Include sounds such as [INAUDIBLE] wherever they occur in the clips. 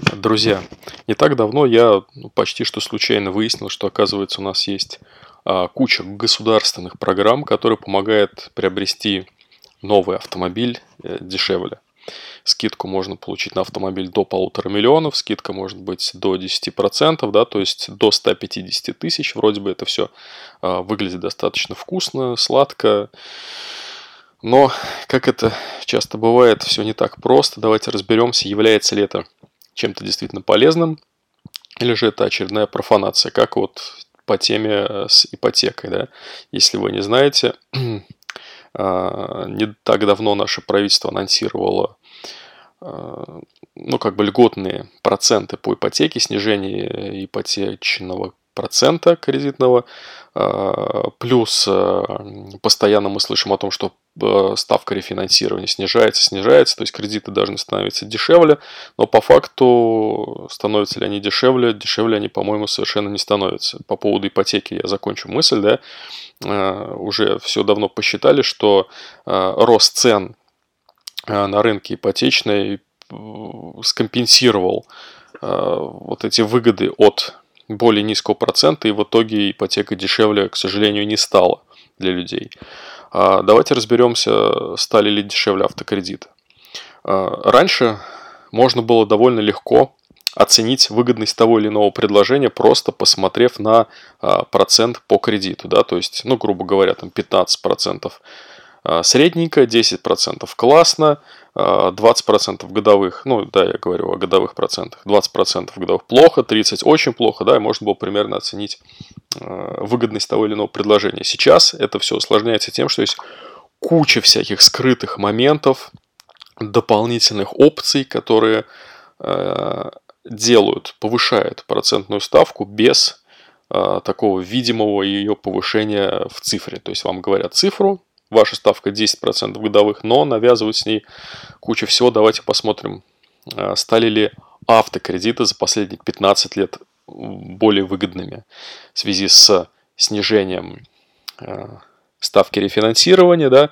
Друзья, не так давно я ну, почти что случайно выяснил, что оказывается у нас есть а, куча государственных программ, которые помогают приобрести новый автомобиль э, дешевле. Скидку можно получить на автомобиль до полутора миллионов, скидка может быть до 10%, да, то есть до 150 тысяч. Вроде бы это все а, выглядит достаточно вкусно, сладко. Но, как это часто бывает, все не так просто. Давайте разберемся, является ли это чем-то действительно полезным, или же это очередная профанация, как вот по теме э, с ипотекой. Да? Если вы не знаете, [CLEARS THROAT] а, не так давно наше правительство анонсировало а, ну, как бы льготные проценты по ипотеке, снижение ипотечного процента кредитного, а, плюс постоянно мы слышим о том, что Э, ставка рефинансирования снижается, снижается, то есть кредиты должны становиться дешевле, но по факту становятся ли они дешевле, дешевле они, по-моему, совершенно не становятся. По поводу ипотеки я закончу мысль, да, э, уже все давно посчитали, что рост цен на рынке ипотечной скомпенсировал вот эти выгоды от более низкого процента, и в итоге ипотека дешевле, к сожалению, не стала для людей. А, давайте разберемся, стали ли дешевле автокредиты. А, раньше можно было довольно легко оценить выгодность того или иного предложения, просто посмотрев на а, процент по кредиту. Да? То есть, ну, грубо говоря, там 15% средненько, 10% классно, 20% годовых, ну да, я говорю о годовых процентах, 20% годовых плохо, 30% очень плохо, да, и можно было примерно оценить Э, выгодность того или иного предложения. Сейчас это все усложняется тем, что есть куча всяких скрытых моментов, дополнительных опций, которые делают, повышают процентную ставку без такого видимого ее повышения в цифре. То есть вам говорят цифру, ваша ставка 10% годовых, но навязывают с ней кучу всего. Давайте посмотрим, э, стали ли автокредиты за последние 15 лет более выгодными в связи с снижением э, ставки рефинансирования, да,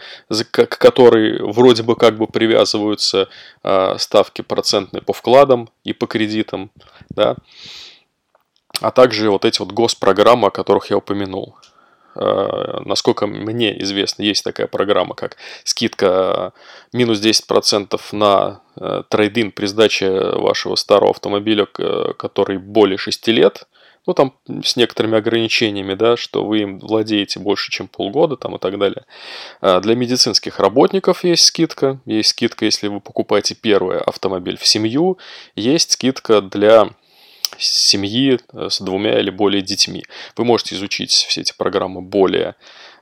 к которой вроде бы как бы привязываются э, ставки процентные по вкладам и по кредитам, да, а также вот эти вот госпрограммы, о которых я упомянул. Э, насколько мне известно, есть такая программа, как скидка минус 10% на э, трейдин при сдаче вашего старого автомобиля, который более 6 лет. Ну, там с некоторыми ограничениями, да, что вы им владеете больше, чем полгода, там и так далее. Э, для медицинских работников есть скидка. Есть скидка, если вы покупаете первый автомобиль в семью. Есть скидка для семьи э, с двумя или более детьми. Вы можете изучить все эти программы более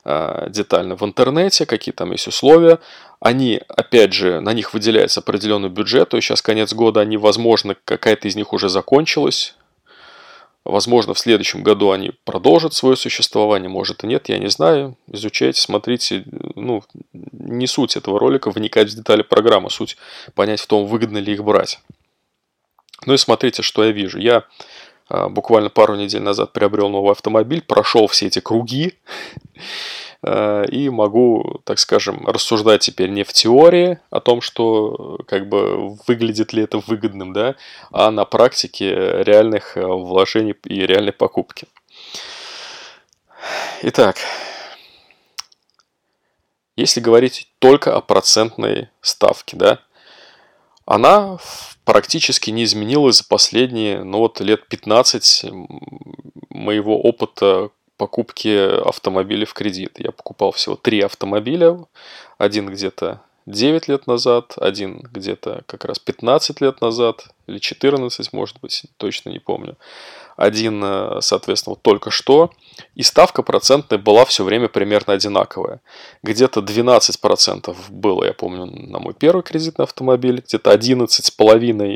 э, детально в интернете, какие там есть условия. Они, опять же, на них выделяется определенный бюджет, то есть сейчас конец года, они, возможно, какая-то из них уже закончилась, Возможно, в следующем году они продолжат свое существование, может и нет, я не знаю. Изучайте, смотрите. Ну, не суть этого ролика вникать в детали программы, суть понять в том, выгодно ли их брать. Ну и смотрите, что я вижу. Я а, буквально пару недель назад приобрел новый автомобиль, прошел все эти круги а, [LAUGHS] и могу, так скажем, рассуждать теперь не в теории о том, что как бы выглядит ли это выгодным, да, а на практике реальных а, вложений и реальной покупки. Итак, если говорить только о процентной ставке, да, она практически не изменилась за последние, ну вот лет 15 моего опыта покупки автомобилей в кредит. Я покупал всего три автомобиля, один где-то 9 лет назад, один где-то как раз 15 лет назад, или 14, может быть, точно не помню. Один, э, соответственно, вот только что. И ставка процентная была все время примерно одинаковая. Где-то 12% было, я помню, на мой первый кредитный автомобиль, где-то 11,5,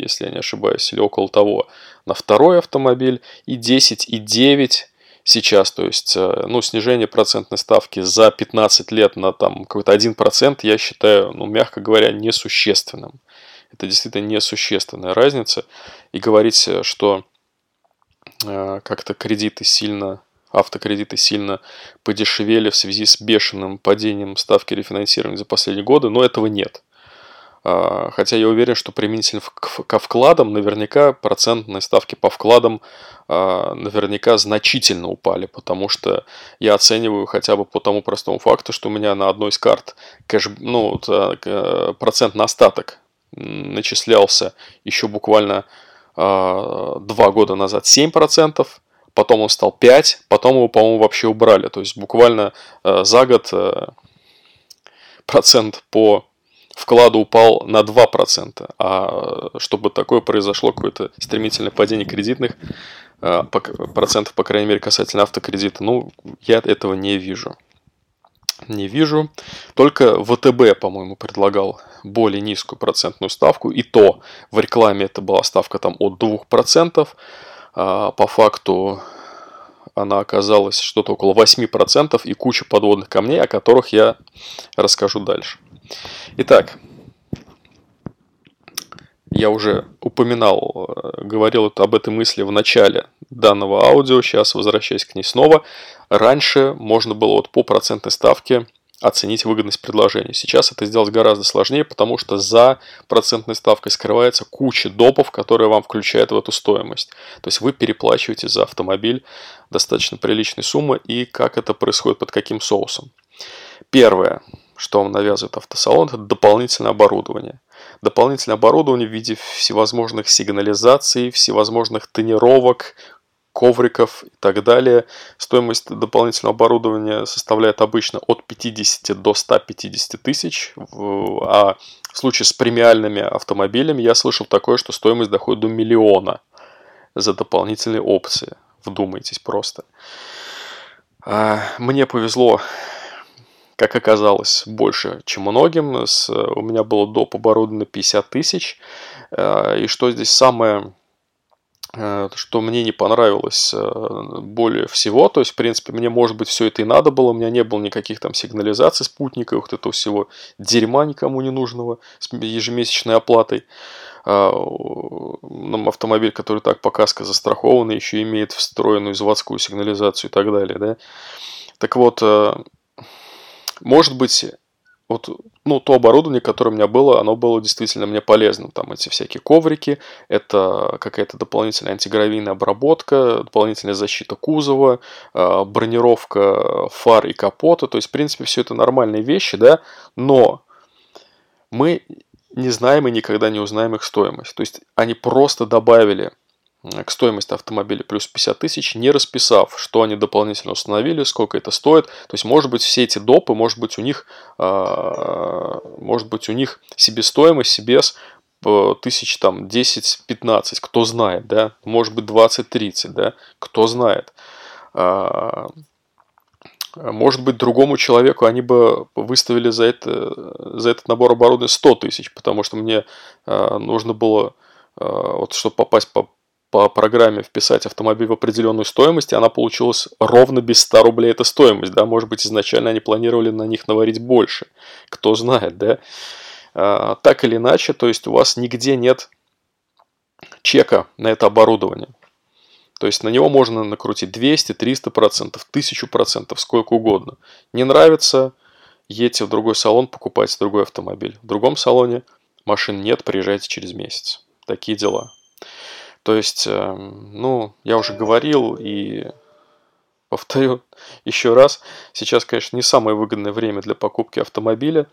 если я не ошибаюсь, или около того, на второй автомобиль, и 10,9 сейчас. То есть, э, ну, снижение процентной ставки за 15 лет на там какой-то 1% я считаю, ну, мягко говоря, несущественным. Это действительно несущественная разница. И говорить, э, что э, как-то кредиты сильно автокредиты сильно подешевели в связи с бешеным падением ставки рефинансирования за последние годы, но этого нет. А, хотя я уверен, что применительно ко вкладам наверняка процентные ставки по вкладам а, наверняка значительно упали, потому что я оцениваю хотя бы по тому простому факту, что у меня на одной из карт кэш, ну, э, процент на остаток начислялся еще буквально два года назад 7%, потом он стал 5, потом его, по-моему, вообще убрали. То есть буквально за год процент по вкладу упал на 2%. А чтобы такое произошло, какое-то стремительное падение кредитных э, процентов, по крайней мере, касательно автокредита, ну, я этого не вижу. Не вижу. Только ВТБ, по-моему, предлагал более низкую процентную ставку. И то в рекламе это была ставка там от 2%. А по факту она оказалась что-то около 8% и куча подводных камней, о которых я расскажу дальше. Итак, я уже упоминал, э, говорил об этой мысли в начале данного аудио, сейчас возвращаясь к ней снова. Раньше можно было вот по процентной ставке оценить выгодность предложения. Сейчас это сделать гораздо сложнее, потому что за процентной ставкой скрывается куча допов, которые вам включают в эту стоимость. То есть вы переплачиваете за автомобиль достаточно приличной суммы и как это происходит, под каким соусом. Первое, что вам навязывает автосалон, это дополнительное оборудование. Дополнительное оборудование в виде всевозможных сигнализаций, всевозможных тонировок, ковриков и так далее. Стоимость дополнительного оборудования составляет обычно от 50 до 150 тысяч, а в случае с премиальными автомобилями я слышал такое, что стоимость доходит до миллиона за дополнительные опции. Вдумайтесь просто. А, мне повезло, как оказалось, больше, чем многим. У меня было доп. оборудовано 50 тысяч. А, и что здесь самое что мне не понравилось э, более всего. То есть, в принципе, мне, может быть, все это и надо было. У меня не было никаких там сигнализаций спутника, вот этого всего дерьма никому не нужного с ежемесячной оплатой. А, нам автомобиль, который так по каско застрахован, еще имеет встроенную заводскую сигнализацию и так далее. Да? Так вот, э, может быть, вот, ну, то оборудование, которое у меня было, оно было действительно мне полезным. Там эти всякие коврики, это какая-то дополнительная антигравийная обработка, дополнительная защита кузова, а, бронировка фар и капота. То есть, в принципе, все это нормальные вещи, да, но мы не знаем и никогда не узнаем их стоимость. То есть, они просто добавили к стоимости автомобиля плюс 50 тысяч, не расписав, что они дополнительно установили, сколько это стоит. То есть, может быть, все эти допы, может быть, у них, а, может быть, у них себестоимость, себес тысяч там 10-15, кто знает, да, может быть 20-30, да, кто знает. А, может быть, другому человеку они бы выставили за, это, за этот набор оборудования 100 тысяч, потому что мне а, нужно было, вот чтобы попасть по по программе вписать автомобиль в определенную стоимость, и она получилась ровно без 100 рублей эта стоимость, да, может быть, изначально они планировали на них наварить больше, кто знает, да. А, так или иначе, то есть у вас нигде нет чека на это оборудование. То есть на него можно накрутить 200, 300 процентов, 1000 процентов, сколько угодно. Не нравится, едьте в другой салон, покупайте другой автомобиль. В другом салоне машин нет, приезжайте через месяц. Такие дела. То есть, эм, ну, я уже говорил и повторю [LAUGHS] еще раз, сейчас, конечно, не самое выгодное время для покупки автомобиля,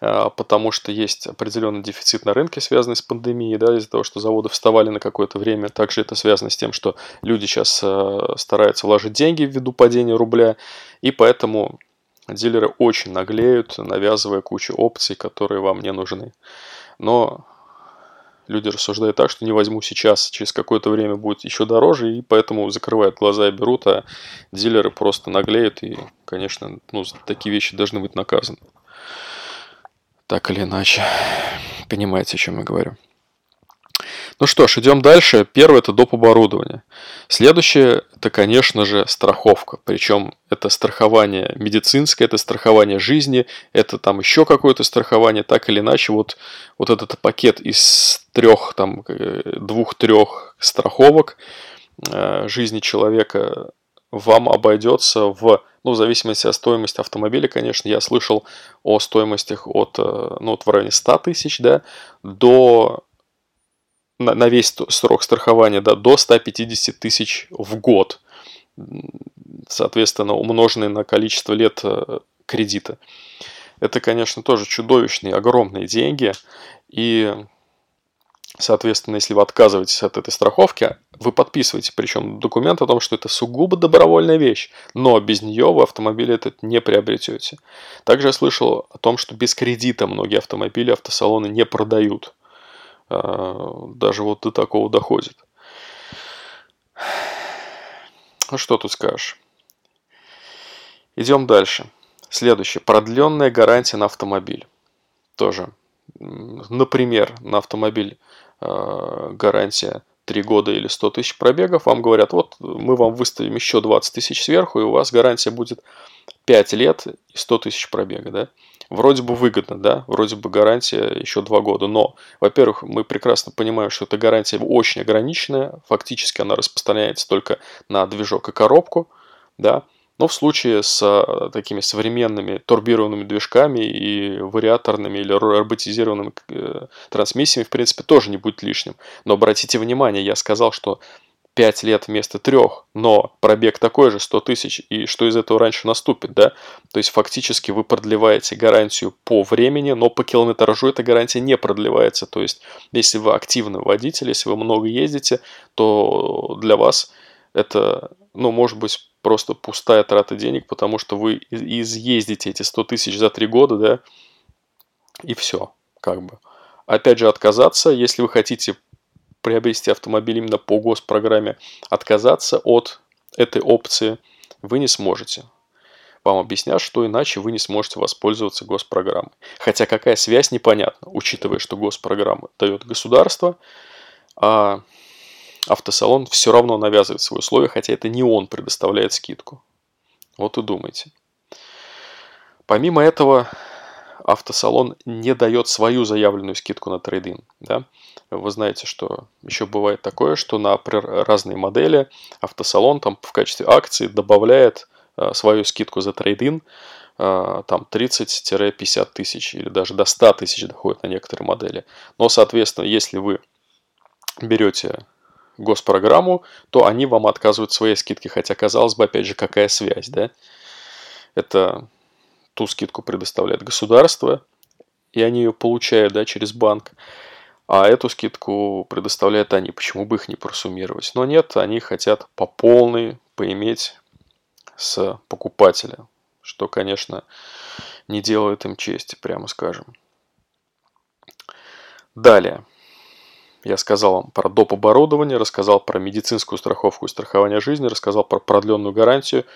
а, потому что есть определенный дефицит на рынке, связанный с пандемией, да, из-за того, что заводы вставали на какое-то время. Также это связано с тем, что люди сейчас э, стараются вложить деньги ввиду падения рубля, и поэтому дилеры очень наглеют, навязывая кучу опций, которые вам не нужны. Но люди рассуждают так, что не возьму сейчас, через какое-то время будет еще дороже, и поэтому закрывают глаза и берут, а дилеры просто наглеют, и, конечно, ну, такие вещи должны быть наказаны. Так или иначе, понимаете, о чем я говорю. Ну что ж, идем дальше. Первое – это доп. оборудование. Следующее – это, конечно же, страховка. Причем это страхование медицинское, это страхование жизни, это там еще какое-то страхование. Так или иначе, вот, вот этот пакет из трех, там, двух-трех страховок э, жизни человека вам обойдется в, ну, в зависимости от стоимости автомобиля, конечно, я слышал о стоимостях от, э, ну, вот в районе 100 тысяч, да, до, на, на весь срок страхования, да, до 150 тысяч в год, соответственно, умноженные на количество лет э, кредита. Это, конечно, тоже чудовищные, огромные деньги, и Соответственно, если вы отказываетесь от этой страховки, вы подписываете, причем документ о том, что это сугубо добровольная вещь, но без нее вы автомобиль этот не приобретете. Также я слышал о том, что без кредита многие автомобили автосалоны не продают. А, даже вот до такого доходит. Ну что тут скажешь? Идем дальше. Следующее. Продленная гарантия на автомобиль. Тоже. Например, на автомобиль Э, гарантия 3 года или 100 тысяч пробегов, вам говорят, вот мы вам выставим еще 20 тысяч сверху, и у вас гарантия будет 5 лет и 100 тысяч пробега, да? Вроде бы выгодно, да, вроде бы гарантия еще 2 года, но, во-первых, мы прекрасно понимаем, что эта гарантия очень ограниченная, фактически она распространяется только на движок и коробку, да, но в случае с а, такими современными турбированными движками и вариаторными или роботизированными э, трансмиссиями, в принципе, тоже не будет лишним. Но обратите внимание, я сказал, что 5 лет вместо 3, но пробег такой же, 100 тысяч, и что из этого раньше наступит, да? То есть фактически вы продлеваете гарантию по времени, но по километражу эта гарантия не продлевается. То есть если вы активный водитель, если вы много ездите, то для вас это, ну, может быть, просто пустая трата денег, потому что вы изъездите эти 100 тысяч за 3 года, да, и все, как бы. Опять же, отказаться, если вы хотите приобрести автомобиль именно по госпрограмме, отказаться от этой опции вы не сможете. Вам объяснят, что иначе вы не сможете воспользоваться госпрограммой. Хотя какая связь, непонятна, учитывая, что госпрограмма дает государство, а автосалон все равно навязывает свои условия, хотя это не он предоставляет скидку. Вот и думайте. Помимо этого, автосалон не дает свою заявленную скидку на трейдин. Да? Вы знаете, что еще бывает такое, что на разные модели автосалон там в качестве акции добавляет э, свою скидку за трейдин э, там 30-50 тысяч или даже до 100 тысяч доходит на некоторые модели. Но, соответственно, если вы берете госпрограмму, то они вам отказывают в своей скидке. Хотя, казалось бы, опять же, какая связь, да? Это ту скидку предоставляет государство, и они ее получают, да, через банк. А эту скидку предоставляют они. Почему бы их не просуммировать? Но нет, они хотят по полной поиметь с покупателя. Что, конечно, не делает им чести, прямо скажем. Далее. Я сказал вам про доп. оборудование, рассказал про медицинскую страховку и страхование жизни, рассказал про продленную гарантию.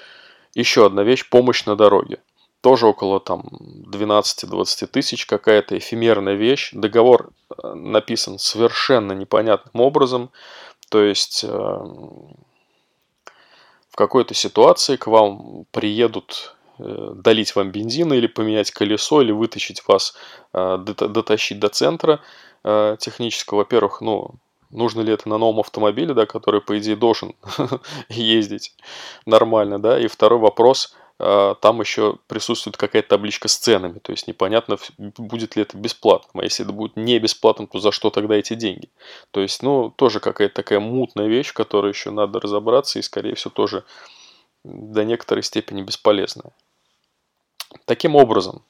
Еще одна вещь – помощь на дороге. Тоже около там 12-20 тысяч, какая-то эфемерная вещь. Договор э, написан совершенно непонятным образом. То есть э, в какой-то ситуации к вам приедут э, долить вам бензина или поменять колесо, или вытащить вас, дотащить до центра – технического. Во-первых, ну, нужно ли это на новом автомобиле, да, который, по идее, должен [LAUGHS] ездить нормально, да. И второй вопрос, там еще присутствует какая-то табличка с ценами, то есть непонятно, будет ли это бесплатным, а если это будет не бесплатным, то за что тогда эти деньги? То есть, ну, тоже какая-то такая мутная вещь, которой еще надо разобраться и, скорее всего, тоже до некоторой степени бесполезная. Таким образом,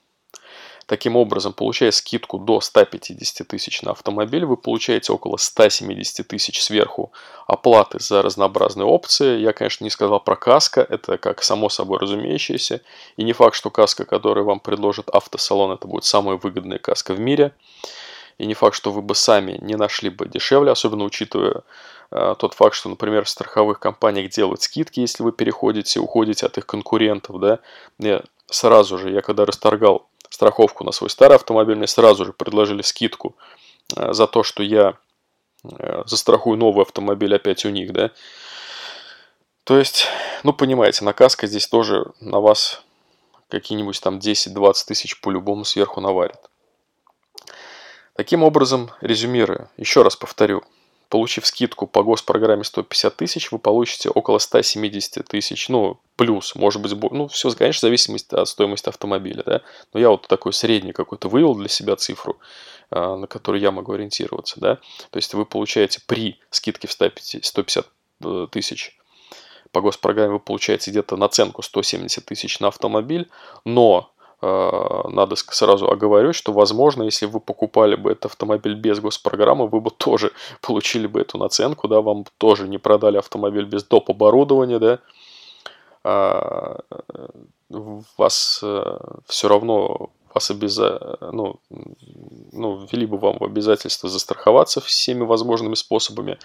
Таким образом, получая скидку до 150 тысяч на автомобиль, вы получаете около 170 тысяч сверху оплаты за разнообразные опции. Я, конечно, не сказал про каско, это как само собой разумеющееся. И не факт, что каска, которую вам предложит автосалон, это будет самая выгодная каска в мире. И не факт, что вы бы сами не нашли бы дешевле, особенно учитывая э, тот факт, что, например, в страховых компаниях делают скидки, если вы переходите, уходите от их конкурентов, да. Я сразу же, я когда расторгал страховку на свой старый автомобиль, мне сразу же предложили скидку э, за то, что я э, застрахую новый автомобиль опять у них, да. То есть, ну, понимаете, на каско здесь тоже на вас какие-нибудь там 10-20 тысяч по-любому сверху наварят. Таким образом, резюмируя, еще раз повторю, получив скидку по госпрограмме 150 тысяч, вы получите около 170 тысяч, ну, плюс, может быть, ну, все, конечно, в зависимости от стоимости автомобиля, да, но я вот такой средний какой-то вывел для себя цифру, а, на которую я могу ориентироваться, да, то есть вы получаете при скидке в 150 э, тысяч по госпрограмме вы получаете где-то наценку 170 тысяч на автомобиль, но Э, надо сразу оговорюсь, что, возможно, если вы покупали бы этот автомобиль без госпрограммы, вы бы тоже получили бы эту наценку, да, вам тоже не продали автомобиль без доп. оборудования, да, вас э, все равно вас обяза... ну, ну, ввели бы вам в обязательство застраховаться всеми возможными способами.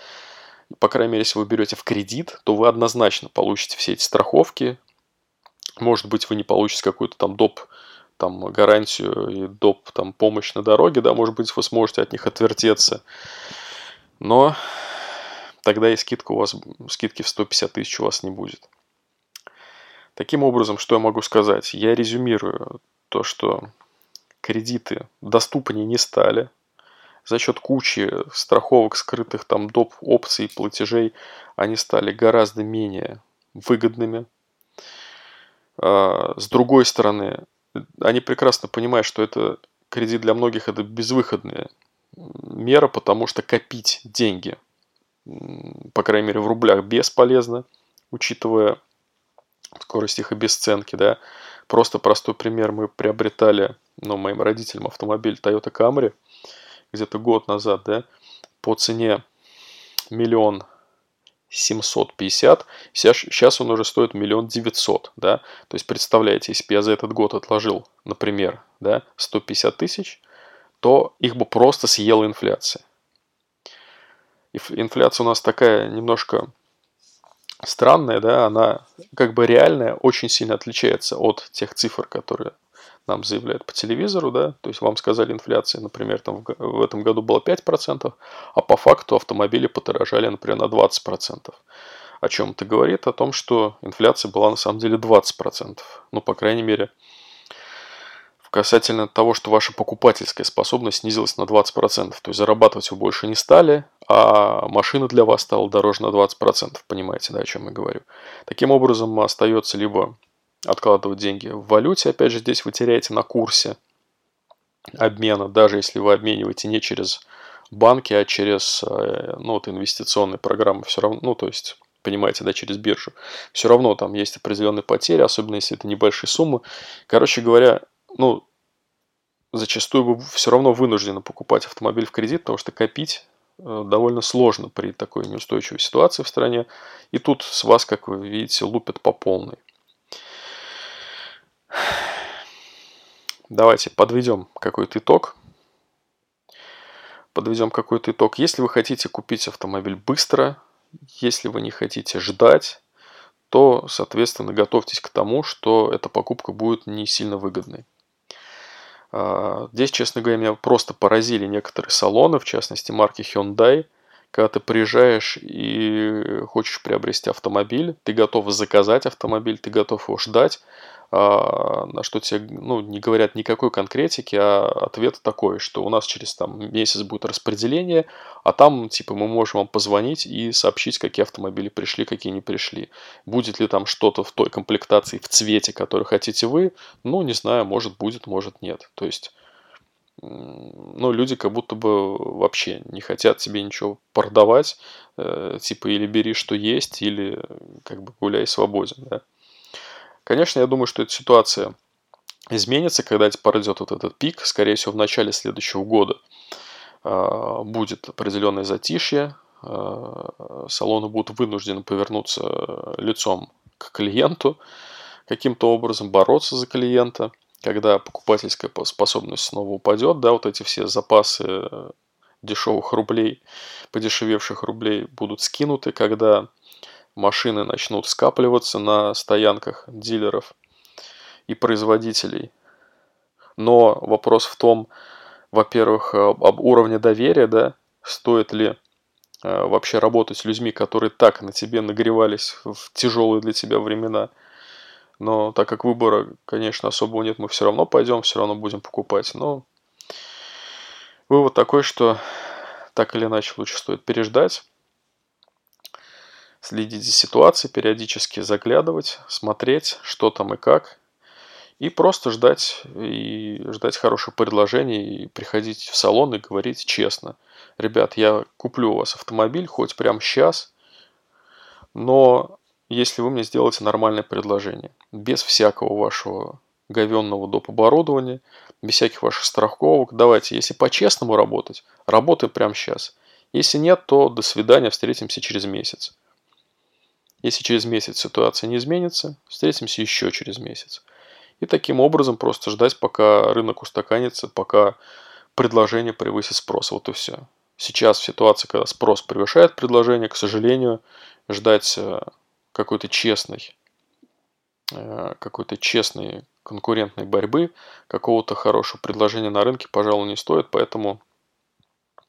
По крайней мере, если вы берете в кредит, то вы однозначно получите все эти страховки, может быть, вы не получите какую-то там доп там гарантию и доп там помощь на дороге, да, может быть, вы сможете от них отвертеться. Но тогда и скидка у вас, скидки в 150 тысяч у вас не будет. Таким образом, что я могу сказать? Я резюмирую то, что кредиты доступнее не стали. За счет кучи страховок, скрытых там доп. опций, платежей, они стали гораздо менее выгодными. А, с другой стороны, они прекрасно понимают, что это кредит для многих это безвыходная мера, потому что копить деньги, по крайней мере в рублях, бесполезно, учитывая скорость их обесценки, да. Просто простой пример, мы приобретали, ну, моим родителям автомобиль Toyota Camry где-то год назад, да, по цене миллион 750, сейчас он уже стоит миллион девятьсот, да, то есть представляете, если бы я за этот год отложил, например, да, 150 тысяч, то их бы просто съела инфляция. Инфляция у нас такая немножко странная, да, она как бы реальная, очень сильно отличается от тех цифр, которые нам заявляют по телевизору, да, то есть вам сказали инфляция, например, там в этом году было 5%, а по факту автомобили подорожали, например, на 20%. О чем это говорит? О том, что инфляция была на самом деле 20%. Ну, по крайней мере, касательно того, что ваша покупательская способность снизилась на 20%. То есть зарабатывать вы больше не стали, а машина для вас стала дороже на 20%. Понимаете, да, о чем я говорю. Таким образом, остается либо откладывать деньги в валюте. Опять же, здесь вы теряете на курсе обмена, даже если вы обмениваете не через банки, а через э, ну, вот инвестиционные программы. Все равно, ну, то есть понимаете, да, через биржу. Все равно там есть определенные потери, особенно если это небольшие суммы. Короче говоря, ну, зачастую все равно вынуждены покупать автомобиль в кредит, потому что копить э, довольно сложно при такой неустойчивой ситуации в стране. И тут с вас, как вы видите, лупят по полной. Давайте подведем какой-то итог. Подведем какой-то итог. Если вы хотите купить автомобиль быстро, если вы не хотите ждать, то, соответственно, готовьтесь к тому, что эта покупка будет не сильно выгодной. А, здесь, честно говоря, меня просто поразили некоторые салоны, в частности марки Hyundai. Когда ты приезжаешь и хочешь приобрести автомобиль, ты готов заказать автомобиль, ты готов его ждать, а, на что тебе ну, не говорят никакой конкретики, а ответ такой, что у нас через там, месяц будет распределение, а там типа мы можем вам позвонить и сообщить, какие автомобили пришли, какие не пришли. Будет ли там что-то в той комплектации, в цвете, который хотите вы, ну, не знаю, может будет, может нет. То есть ну, люди как будто бы вообще не хотят тебе ничего продавать, э, типа или бери, что есть, или как бы гуляй свободен, да. Конечно, я думаю, что эта ситуация изменится, когда пройдет вот этот пик, скорее всего, в начале следующего года а, будет определенное затишье, а, салоны будут вынуждены повернуться лицом к клиенту, каким-то образом бороться за клиента, когда покупательская способность снова упадет, да, вот эти все запасы э, дешевых рублей, подешевевших рублей будут скинуты, когда машины начнут скапливаться на стоянках дилеров и производителей. Но вопрос в том, во-первых, об уровне доверия, да, стоит ли э, вообще работать с людьми, которые так на тебе нагревались в тяжелые для тебя времена. Но так как выбора, конечно, особого нет, мы все равно пойдем, все равно будем покупать. Но вывод такой, что так или иначе лучше стоит переждать, следить за ситуацией, периодически заглядывать, смотреть, что там и как, и просто ждать, и ждать хороших предложений, и приходить в салон и говорить честно. Ребят, я куплю у вас автомобиль хоть прямо сейчас, но если вы мне сделаете нормальное предложение, без всякого вашего говенного доп. оборудования, без всяких ваших страховок, давайте, если по-честному работать, работаем прямо сейчас. Если нет, то до свидания, встретимся через месяц. Если через месяц ситуация не изменится, встретимся еще через месяц. И таким образом просто ждать, пока рынок устаканится, пока предложение превысит спрос. Вот и все. Сейчас в ситуации, когда спрос превышает предложение, к сожалению, ждать э, какой-то честной, э, какой-то честной конкурентной борьбы, какого-то хорошего предложения на рынке, пожалуй, не стоит. Поэтому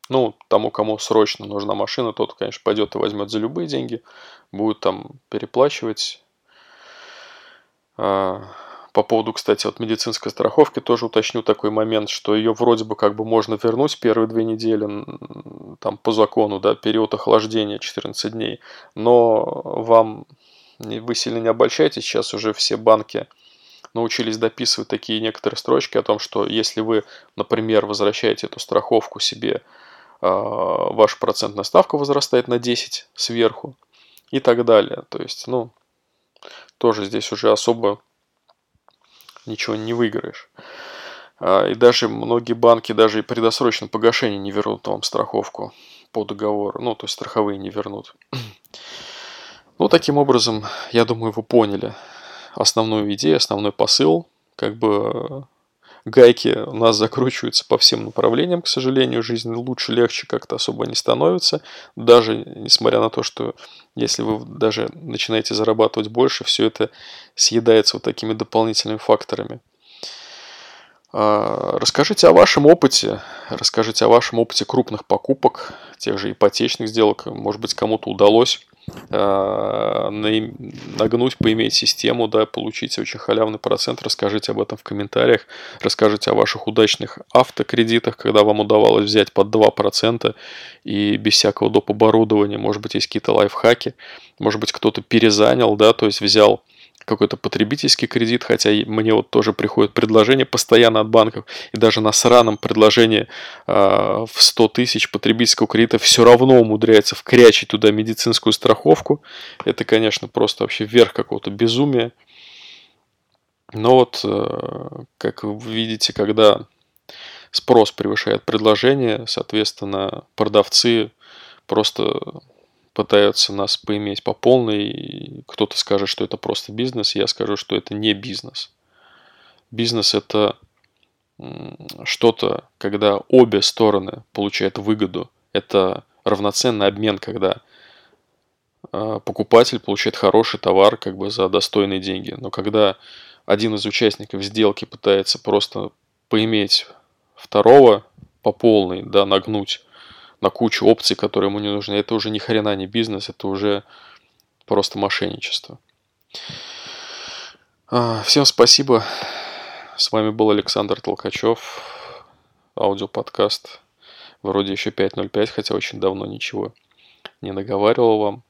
ну, тому, кому срочно нужна машина, тот, конечно, пойдет и возьмет за любые деньги, будет там переплачивать. По поводу, кстати, вот медицинской страховки тоже уточню такой момент, что ее вроде бы как бы можно вернуть первые две недели, там по закону, да, период охлаждения 14 дней, но вам, вы сильно не обольщайтесь, сейчас уже все банки научились дописывать такие некоторые строчки о том, что если вы, например, возвращаете эту страховку себе а, ваша процентная ставка возрастает на 10 сверху и так далее. То есть, ну, тоже здесь уже особо ничего не выиграешь. А, и даже многие банки даже и при досрочном погашении не вернут вам страховку по договору. Ну, то есть страховые не вернут. [CLEARS THROAT] Ну, таким образом, я думаю, вы поняли основную идею, основной посыл. Как бы гайки у нас закручиваются по всем направлениям, к сожалению, жизнь лучше, легче как-то особо не становится, даже несмотря на то, что если вы даже начинаете зарабатывать больше, все это съедается вот такими дополнительными факторами. А, расскажите о вашем опыте, расскажите о вашем опыте крупных покупок, тех же ипотечных сделок, может быть, кому-то удалось нагнуть, поиметь систему, да, получить очень халявный процент. Расскажите об этом в комментариях. Расскажите о ваших удачных автокредитах, когда вам удавалось взять под 2% и без всякого доп. оборудования. Может быть, есть какие-то лайфхаки. Может быть, кто-то перезанял, да, то есть взял какой-то потребительский кредит, хотя мне вот тоже приходят предложения постоянно от банков, и даже на сраном предложении э, в 100 тысяч потребительского кредита все равно умудряется вкрячить туда медицинскую страховку. Это, конечно, просто вообще верх какого-то безумия. Но вот, э, как вы видите, когда спрос превышает предложение, соответственно, продавцы просто пытаются нас поиметь по полной. Кто-то скажет, что это просто бизнес, я скажу, что это не бизнес. Бизнес это что-то, когда обе стороны получают выгоду. Это равноценный обмен, когда а, покупатель получает хороший товар как бы за достойные деньги. Но когда один из участников сделки пытается просто поиметь второго по полной, да, нагнуть на кучу опций, которые ему не нужны. Это уже ни хрена не бизнес, это уже просто мошенничество. А, всем спасибо. С вами был Александр Толкачев. Аудиоподкаст. Вроде еще 5.05, хотя очень давно ничего не наговаривал вам.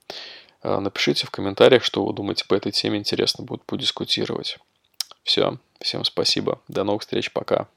А, напишите в комментариях, что вы думаете по этой теме. Интересно будет подискутировать. Все. Всем спасибо. До новых встреч. Пока.